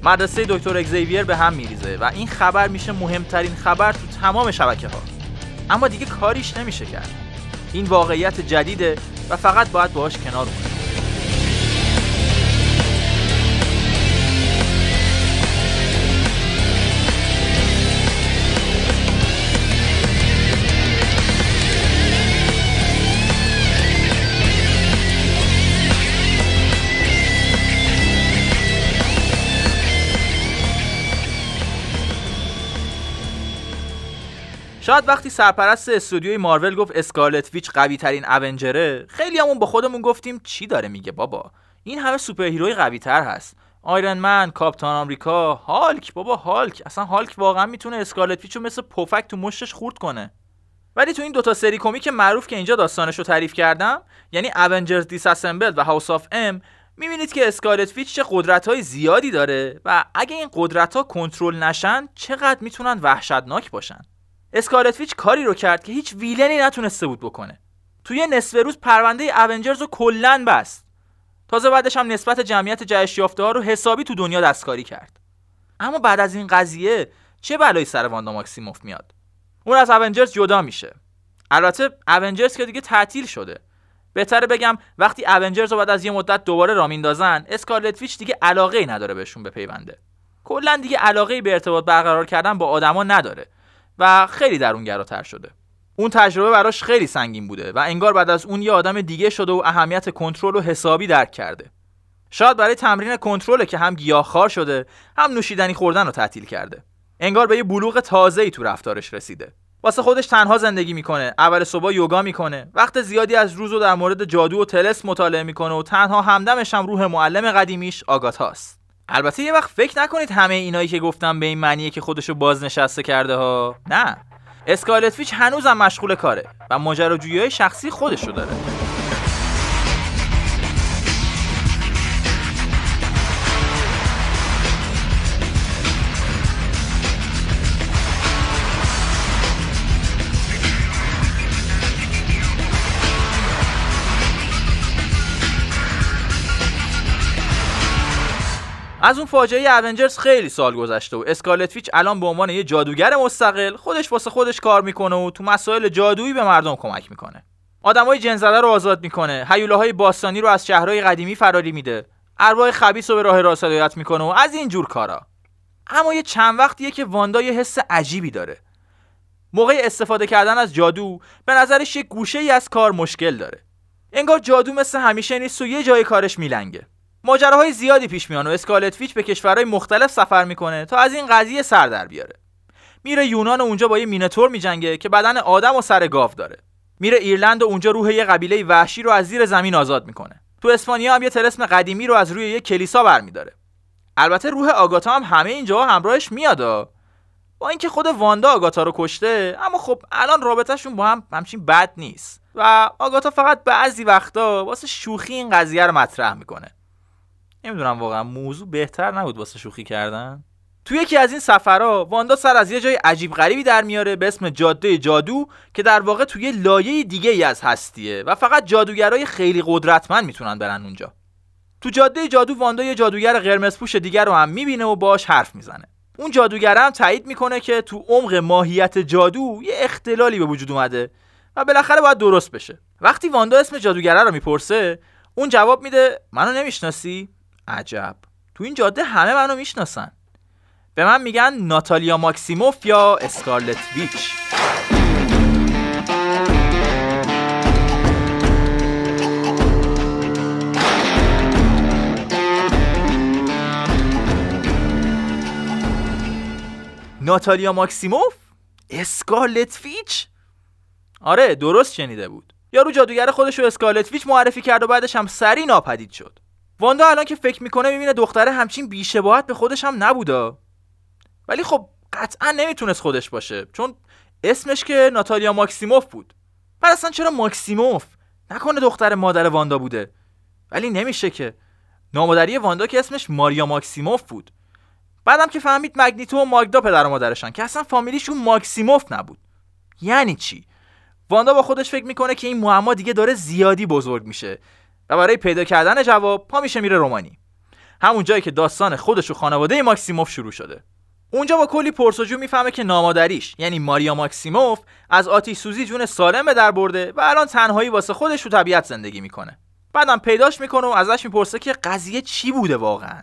مدرسه دکتر اگزیویر به هم میریزه و این خبر میشه مهمترین خبر تو تمام شبکه ها اما دیگه کاریش نمیشه کرد. این واقعیت جدیده و فقط باید باهاش کنار اومد شاید وقتی سرپرست استودیوی مارول گفت Scarlet Witch قوی ترین Avenger ه خیلیامون با خودمون گفتیم چی داره میگه بابا؟ این همه superhero ی قوی تر هست. Iron Man کاپتان آمریکا هالک بابا هالک. اصلا هالک واقعا می‌تونه Scarlet Witch و مثل پفک تو مشتش خورد کنه. ولی تو این دوتا سری کمیک معروف که اینجا داستانش رو تعریف کردم یعنی Avengers Disassembled و House of M می‌بینید که Scarlet Witch چه قدرت های زیادی داره و اگه این قدرت ها کنترل نشن چقدر می‌تونن وحشتناک باشن. اسکارلت ویچ کاری رو کرد که هیچ ویلنی نتونسته بود بکنه. توی نصف روز پرونده اونجرز رو کلا بست. تازه بعدش هم نسبت جمعیت جهش یافته ها رو حسابی تو دنیا دستکاری کرد. اما بعد از این قضیه چه بلایی سر واندا ماکسیموف میاد؟ اون از اونجرز جدا میشه. البته اونجرز که دیگه تعطیل شده. بهتره بگم وقتی اونجرز رو بعد از یه مدت دوباره را میندازن اسکارلت ویچ دیگه علاقه ای نداره بهشون بپیونده. کلا دیگه علاقه ای به ارتباط برقرار کردن با آدما نداره. و خیلی درونگراتر شده. اون تجربه براش خیلی سنگین بوده و انگار بعد از اون یه آدم دیگه شده و اهمیت کنترل و حسابی درک کرده. شاید برای تمرین کنترل که هم گیاهخوار شده هم نوشیدنی خوردن رو تعطیل کرده. انگار به یه بلوغ تازه‌ای تو رفتارش رسیده. واسه خودش تنها زندگی می‌کنه اول صبح یوگا می‌کنه وقت زیادی از روز رو در مورد جادو و تلس مطالعه می‌کنه و تنها همدمش هم روح معلم قدیمیش آگاتاست. البته یه وقت فکر نکنید همه اینایی که گفتم به این معنیه که خودشو بازنشسته کرده ها. نه. اسکالت فیچ هنوزم مشغول کاره و ماجراجویی شخصی خودشو داره. از اون فاجعه اونجرز خیلی سال گذشته و اسکالت فیچ الان به عنوان یه جادوگر مستقل خودش واسه خودش کار می‌کنه و تو مسائل جادویی به مردم کمک می‌کنه. آدمای جنزده رو آزاد می‌کنه هیولاهای باستانی رو از شهرهای قدیمی فراری میده ارواح خبیث رو به راه راست هدایت می‌کنه و از این جور کارا. اما یه چند وقتیه که واندا یه حس عجیبی داره. موقع استفاده کردن از جادو به نظرش یه گوشه ای از کار مشکل داره. انگار جادو مثل همیشه نیست و یه جای کارش میلنگه. ماجراهای زیادی پیش میان و اسکالت فیچ به کشورهای مختلف سفر می‌کنه تا از این قضیه سر در بیاره. میره یونان و اونجا با یه میناتور میجنگه که بدن آدم و سر گاو داره. میره ایرلند و اونجا روح یه قبیله وحشی رو از زیر زمین آزاد می‌کنه. تو اسپانیا هم یه تلسم قدیمی رو از روی یه کلیسا برمیداره. البته روح آگاتا هم همه اینجا همراهش میاد با اینکه خود واندا آگاتا رو کشته اما خب الان رابطهشون با هم همچین بد نیست. و آگاتا فقط بعضی وقتا واسه شوخی این قضیه رو مطرح می‌کنه. نمی‌دونم واقعا موضوع بهتر نبود واسه شوخی کردن. تو یکی از این سفرها واندا سر از یه جای عجیب غریبی در میاره به اسم جاده جادو که در واقع توی لایه دیگه ای از هستیه و فقط جادوگرای خیلی قدرتمند می‌تونن برن اونجا. تو جاده جادو واندا یه جادوگر قرمز پوش دیگر رو هم می‌بینه و باش حرف می‌زنه. اون جادوگر هم تایید می‌کنه که تو عمق ماهیت جادو یه اختلالی به وجود اومده و بالاخره باید درست بشه. وقتی واندا اسم جادوگره رو می‌پرسه اون جواب میده منو نمی‌شناسی؟ عجب. تو این جاده همه منو می‌شناسن. به من میگن ناتالیا ماکسیموف یا اسکارلت ویچ. ناتالیا ماکسیموف؟ اسکارلت ویچ؟ آره درست شنیده بود. یارو جادوگر خودش رو اسکارلت ویچ معرفی کرد و بعدش هم سری ناپدید شد. واندا الان که فکر می‌کنه می‌بینه دختره همچین بیشباهت به خودش هم نبودا ولی خب قطعا نمی‌تونست خودش باشه چون اسمش که ناتالیا ماکسیموف بود. بعد اصلا چرا ماکسیموف؟ نکنه دختر مادر واندا بوده. ولی نمیشه که. نامادری واندا که اسمش ماریا ماکسیموف بود. بعدم که فهمید مگنیتو و ماگدا پدر و مادرشن که اصلا فامیلیشون ماکسیموف نبود. یعنی چی؟ واندا با خودش فکر می‌کنه که این معما دیگه داره زیادی بزرگ میشه. و برای پیدا کردن جواب پا میشه میره رومانی. همون جایی که داستان خودش و خانواده ماکسیموف شروع شده. اونجا با کلی پرسجو می‌فهمه که نامادریش یعنی ماریا ماکسیموف از آتیش سوزی جون سالم به در برده و الان تنهایی واسه خودش تو طبیعت زندگی می‌کنه. بعدم پیداش می‌کنه و ازش می‌پرسه که قضیه چی بوده واقعا.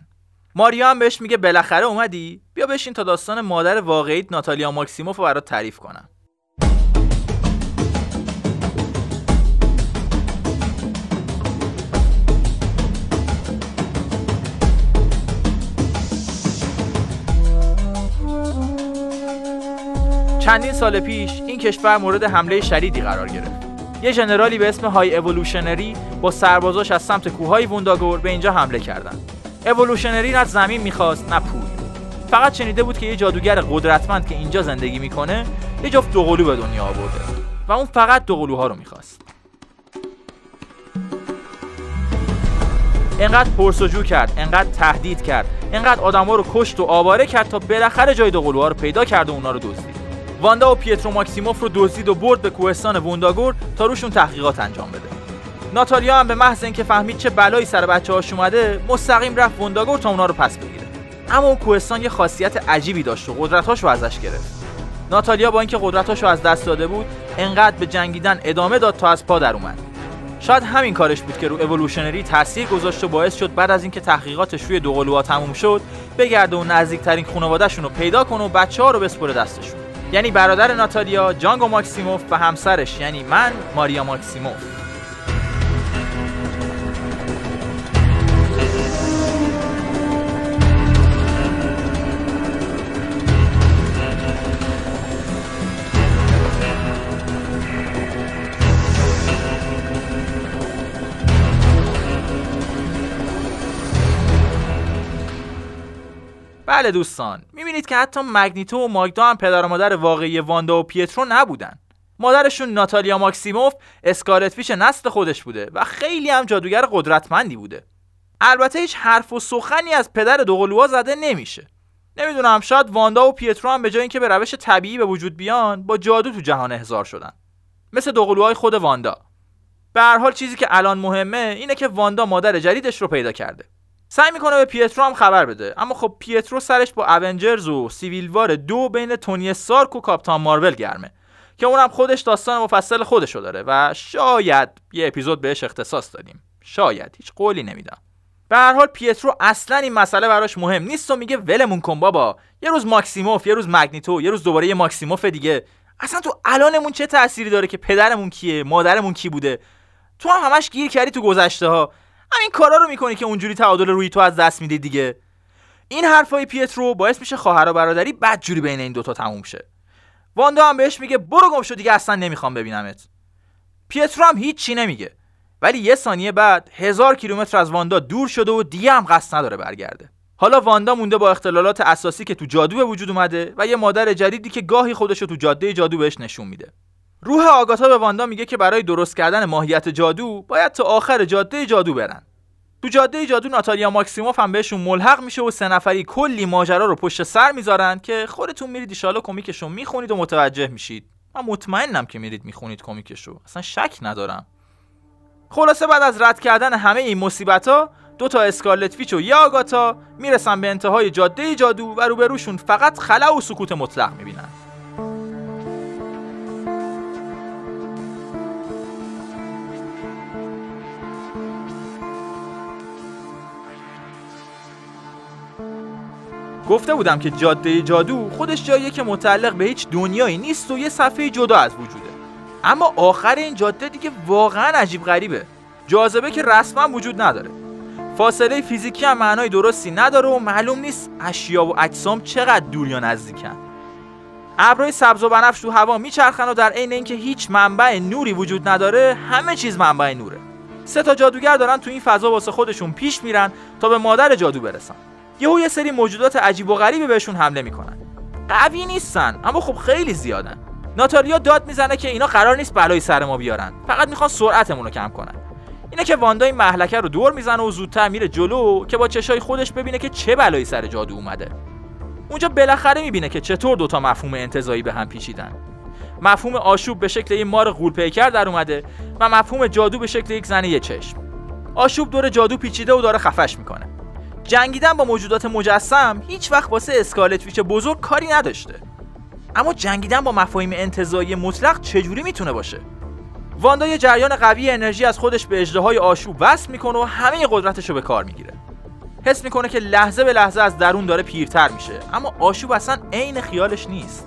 ماریا هم بهش میگه بالاخره اومدی؟ بیا بشین تا داستان مادر واقعیت ناتالیا ماکسیموف رو برات تعریف کنم. چندین سال پیش این کشور مورد حمله شدیدی قرار گرفت. یه ژنرالی به اسم های اولوشنری با سربازاش از سمت کوههای وونداگور به اینجا حمله کردند. اولوشنری نه زمین می‌خواست نه پول. فقط شنیده بود که یه جادوگر قدرتمند که اینجا زندگی می‌کنه یه جفت دوقلو به دنیا آورده. و اون فقط دوقلوها رو می‌خواست. انقدر پرسجو کرد انقدر تهدید کرد انقدر آدما رو کشت و آواره کرد تا بالاخره جای دوقلوها رو پیدا کرد و اونا رو دزدید. واندا و پیترو ماکسیموف رو دزدید و برد به کوهستان وونداگور تا روشون تحقیقات انجام بده. ناتالیا هم به محض اینکه فهمید چه بلایی سر بچه هاش اومده مستقیم رفت وونداگور تا اونا رو پس بگیره. اما اون کوهستان یه خاصیت عجیبی داشت و قدرتاش رو ازش گرفت. ناتالیا با اینکه قدرتاش رو از دست داده بود انقدر به جنگیدن ادامه داد تا از پا در اومد. شاید همین کارش بود که رو اولوشنری تاثیر گذاشت و باعث شد بعد از اینکه تحقیقاتش روی دوقلوها تموم شد بگرده و نزدیکترین خانوادهشون رو پیدا کنه و بچه ها رو بسپره دستشون. یعنی برادر ناتالیا جانگو ماکسیموف و همسرش یعنی من ماریا ماکسیموف. بله دوستان. می‌بینید که حتی مگنیتو و ماگدا هم پدر و مادر واقعی واندا و پیترو نبودن. مادرشون ناتالیا ماکسیموف اسکارت فیش نسل خودش بوده و خیلی هم جادوگر قدرتمندی بوده. البته هیچ حرف و سخنی از پدر دوقلوها زده نمیشه. نمی‌دونم شاید واندا و پیترو هم به جای اینکه به روش طبیعی به وجود بیان با جادو تو جهان احضار شدن. مثل دوقلوهای خود واندا. به هر حال چیزی که الان مهمه اینه که واندا مادر جدیدش رو پیدا کرده. سعی می‌کنه به پیترو هم خبر بده. اما خب پیترو سرش با Avengers و Civil War دو بین تونی استارک و کاپتان مارول گرمه که اونم خودش داستان مفصل خودشو داره و شاید یه اپیزود بهش اختصاص دادیم. شاید. هیچ قولی نمیدم به هر حال پیترو اصلا این مسئله براش مهم نیست و میگه ولمون کن بابا. یه روز ماکسیموف یه روز مگنیتو یه روز دوباره یه ماکسیموف دیگه. اصلا تو الانمون چه تأثیری داره که پدرمون کیه مادرمون کی بوده؟ تو هم همش گیر کردی تو گذشته ها همین کارا رو می‌کنی که اونجوری تعادل روی تو از دست میدی دیگه. این حرفای پیترو باعث میشه خواهر و برادری بدجوری بین این دوتا تموم شه. واندا هم بهش میگه برو گم شو دیگه اصلا نمی‌خوام ببینمت. پیترو هم هیچ نمیگه ولی یه ثانیه بعد هزار کیلومتر از واندا دور شده و دیگه هم قصد نداره برگرده. حالا واندا مونده با اختلالات اساسی که تو جادو به وجود اومده و یه مادر جدیدی که گاهی خودش تو جاده جادو بهش نشون میده. روح آگاتا به واندا میگه که برای درست کردن ماهیت جادو باید تا آخر جاده جادو برن. تو جاده جادو ناتالیا ماکسیموف هم بهشون ملحق میشه و سه نفری کلی ماجرا رو پشت سر می‌ذارن که خودتون میرید ایشالا کمیکشون می‌خونید و متوجه میشید. من مطمئنم که میرید می‌خونید کمیکشو. اصلا شک ندارم. خلاصه بعد از رد کردن همه این مصیبت ها دو تا اسکارلت فیچ و یه آگاتا می‌رسن به انتهای جاده جادو و روبروشون فقط خلا و سکوت مطلق می‌بینن. گفته بودم که جاده جادو خودش جاییه که متعلق به هیچ دنیایی نیست و یه صفحه جدا از وجوده. اما آخر این جاده دیگه واقعا عجیب غریبه. جاذبه که رسما وجود نداره. فاصله فیزیکی هم معنای درستی نداره و معلوم نیست اشیا و اجسام چقدر دور یا نزدیکن. ابرهای سبز و بنفش تو هوا میچرخن و در عین اینکه هیچ منبع نوری وجود نداره همه چیز منبع نوره. سه تا جادوگر دارن تو این فضا واسه خودشون پیش میرن تا به مادر جادو برسن. یهو یه سری موجودات عجیب و غریبی بهشون حمله می‌کنن. قوی نیستن اما خب خیلی زیادن. ناتالیا داد می‌زنه که اینا قرار نیست بلای سر ما بیارن. فقط می‌خوان سرعتمون رو کم کنن. اینه که واندا این محلکه رو دور می‌زنه و زودتر میره جلو که با چشای خودش ببینه که چه بلایی سر جادو اومده. اونجا بالاخره می‌بینه که چطور دوتا مفهوم انتظایی به هم پیچیدن. مفهوم آشوب به شکل یک مار غولپیکر در اومده و مفهوم جادو به شکل یک زن یه چشم. آشوب دور جادو پیچیده و داره خفش می‌کنه. جنگیدن با موجودات مجسم هیچ وقت واسه اسکالت ویچ بزرگ کاری نداشته. اما جنگیدن با مفاهیم انتظایی مطلق چجوری می‌تونه باشه؟ واندا یه جریان قوی انرژی از خودش به اجدهای آشوب وصل می‌کنه و همه قدرتش رو به کار می‌گیره. حس می‌کنه که لحظه به لحظه از درون داره پیرتر میشه اما آشوب اصلا عین خیالش نیست.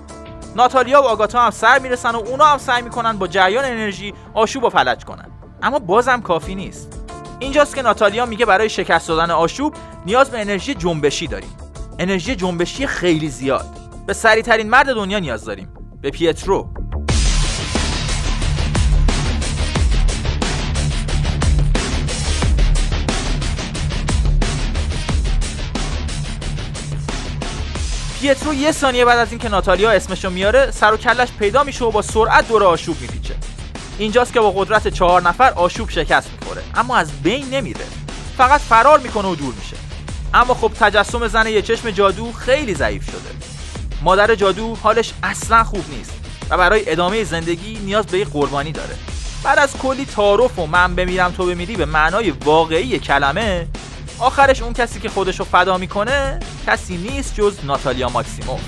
ناتالیا و آگاتا هم سر می‌رسن و اونا هم سعی می‌کنن با جریان انرژی آشوب رو فلج کنن. اما بازم کافی نیست. اینجاست که ناتالیا میگه برای شکست دادن آشوب نیاز به انرژی جنبشی داریم. انرژی جنبشی خیلی زیاد. به سریع ترین مرد دنیا نیاز داریم. به پیترو. پیترو یه ثانیه بعد از اینکه ناتالیا اسمشو میاره سر و کلش پیدا میشه و با سرعت دور آشوب میپیچه. اینجاست که با قدرت چهار نفر آشوب شکست می‌خوره. اما از بین نمیره. فقط فرار می‌کنه و دور میشه. اما خب تجسم زن یه چشم جادو خیلی ضعیف شده. مادر جادو حالش اصلا خوب نیست و برای ادامه زندگی نیاز به قربانی داره. بعد از کلی تعارف و من بمیرم تو بمیری به معنای واقعی کلمه آخرش اون کسی که خودش رو فدا می‌کنه کسی نیست جز ناتالیا ماکسیموف.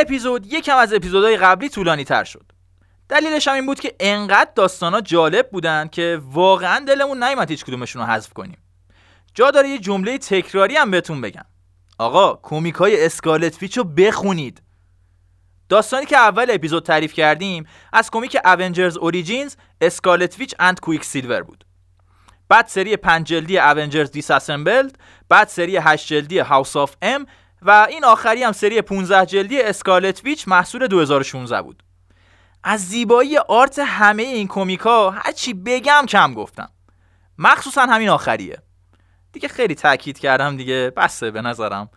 اپیزود یکم از اپیزودهای قبلی طولانی تر شد. دلیلش هم این بود که انقدر داستانا جالب بودن که واقعا دلمون نیومد هیچ کدومشون رو حذف کنیم. جا داره یه جمله تکراری هم بهتون بگم. آقا کومیک های Scarlet Witch رو بخونید. داستانی که اول اپیزود تعریف کردیم از کمیک Avengers Origins Scarlet Witch and Quicksilver بود. بعد سری پنج جلدی Avengers Disassembled بعد سری هشت جلدی House of M و این آخری هم سری 15 جلدی Scarlet Witch محصول 2016 بود. از زیبایی art همه این کمیکا هرچی بگم کم گفتم. مخصوصا همین آخریه. دیگه خیلی تاکید کردم دیگه بسه به نظرم.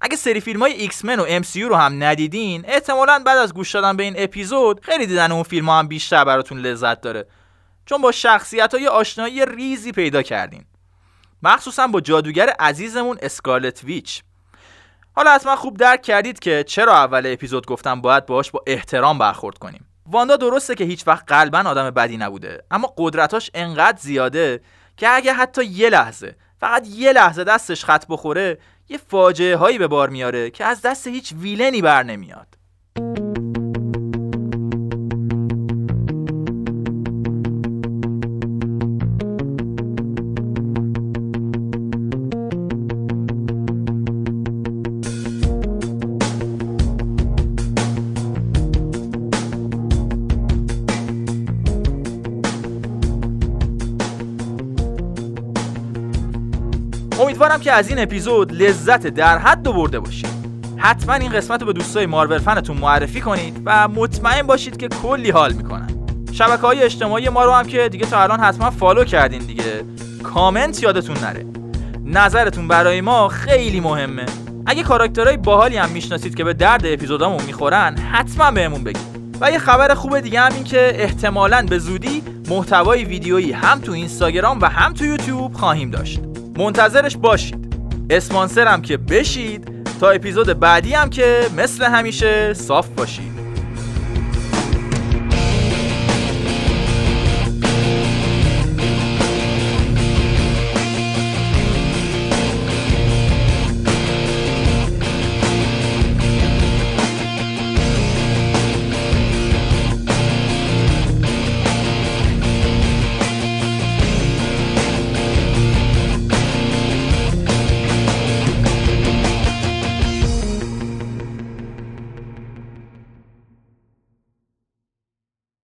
اگه سری فیلم های X-Men و ام رو هم ندیدین احتمالا بعد از گوش دادن به این اپیزود خیلی دیدن اون فیلم ها هم بیشتر براتون لذت داره. چون با شخصیت های آشنایی ریزی پیدا کردین. مخصوصا با جادوگر عزیزمون Scarlet Witch. حالا حتما خوب درک کردید که چرا اول اپیزود گفتم باید باهاش با احترام برخورد کنیم. واندا درسته که هیچ وقت قلبا آدم بدی نبوده اما قدرتاش انقدر زیاده که اگه حتی یه لحظه فقط یه لحظه دستش خط بخوره یه فاجعه هایی به بار میاره که از دست هیچ ویلنی بر نمیاد. امیدوارم که از این اپیزود لذت در حد برده باشید. حتما این قسمت رو به دوستای مارول فنتون معرفی کنید و مطمئن باشید که کلی حال می‌کنن. شبکه های اجتماعی ما رو هم که دیگه تا الان حتما فالو کردین دیگه. کامنت یادتون نره. نظرتون برای ما خیلی مهمه. اگه کاراکترهای باحالی هم می‌شناسید که به درد اپیزودامون می‌خورن حتما بهمون بگید. و یه خبر خوب دیگه هم این که احتمالا به زودی محتوای ویدیویی هم تو اینستاگرام و هم تو یوتیوب خواهیم داشت. منتظرش باشید. اسپانسرم که بشید تا اپیزود بعدی هم که مثل همیشه صاف باشید.